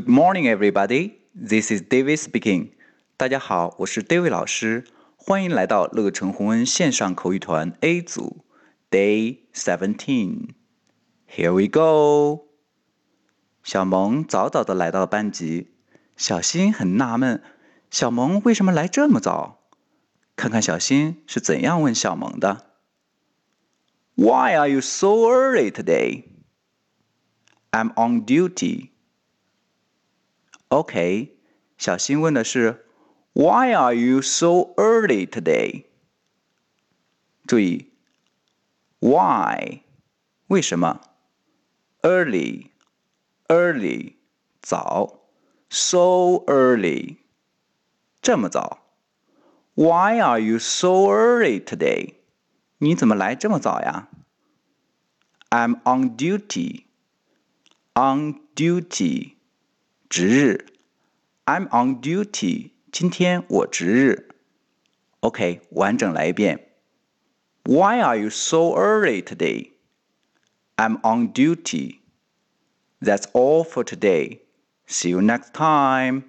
Good morning, everybody. This is David speaking. 大家好，我是 David 老师，欢迎来到乐成宏恩线上口语团 A 组 Day Seventeen. Here we go. 小萌早早的来到了班级，小新很纳闷，小萌为什么来这么早？看看小新是怎样问小萌的。Why are you so early today? I'm on duty. OK，小新问的是 Why are you so early today？注意，Why 为什么？Early，early 早，so early 这么早。Why are you so early today？你怎么来这么早呀？I'm on duty。On duty，值日。 I'm on duty。今天我值日。OK，完整来一遍。Why are you so early today? I'm on duty. That's all for today. See you next time.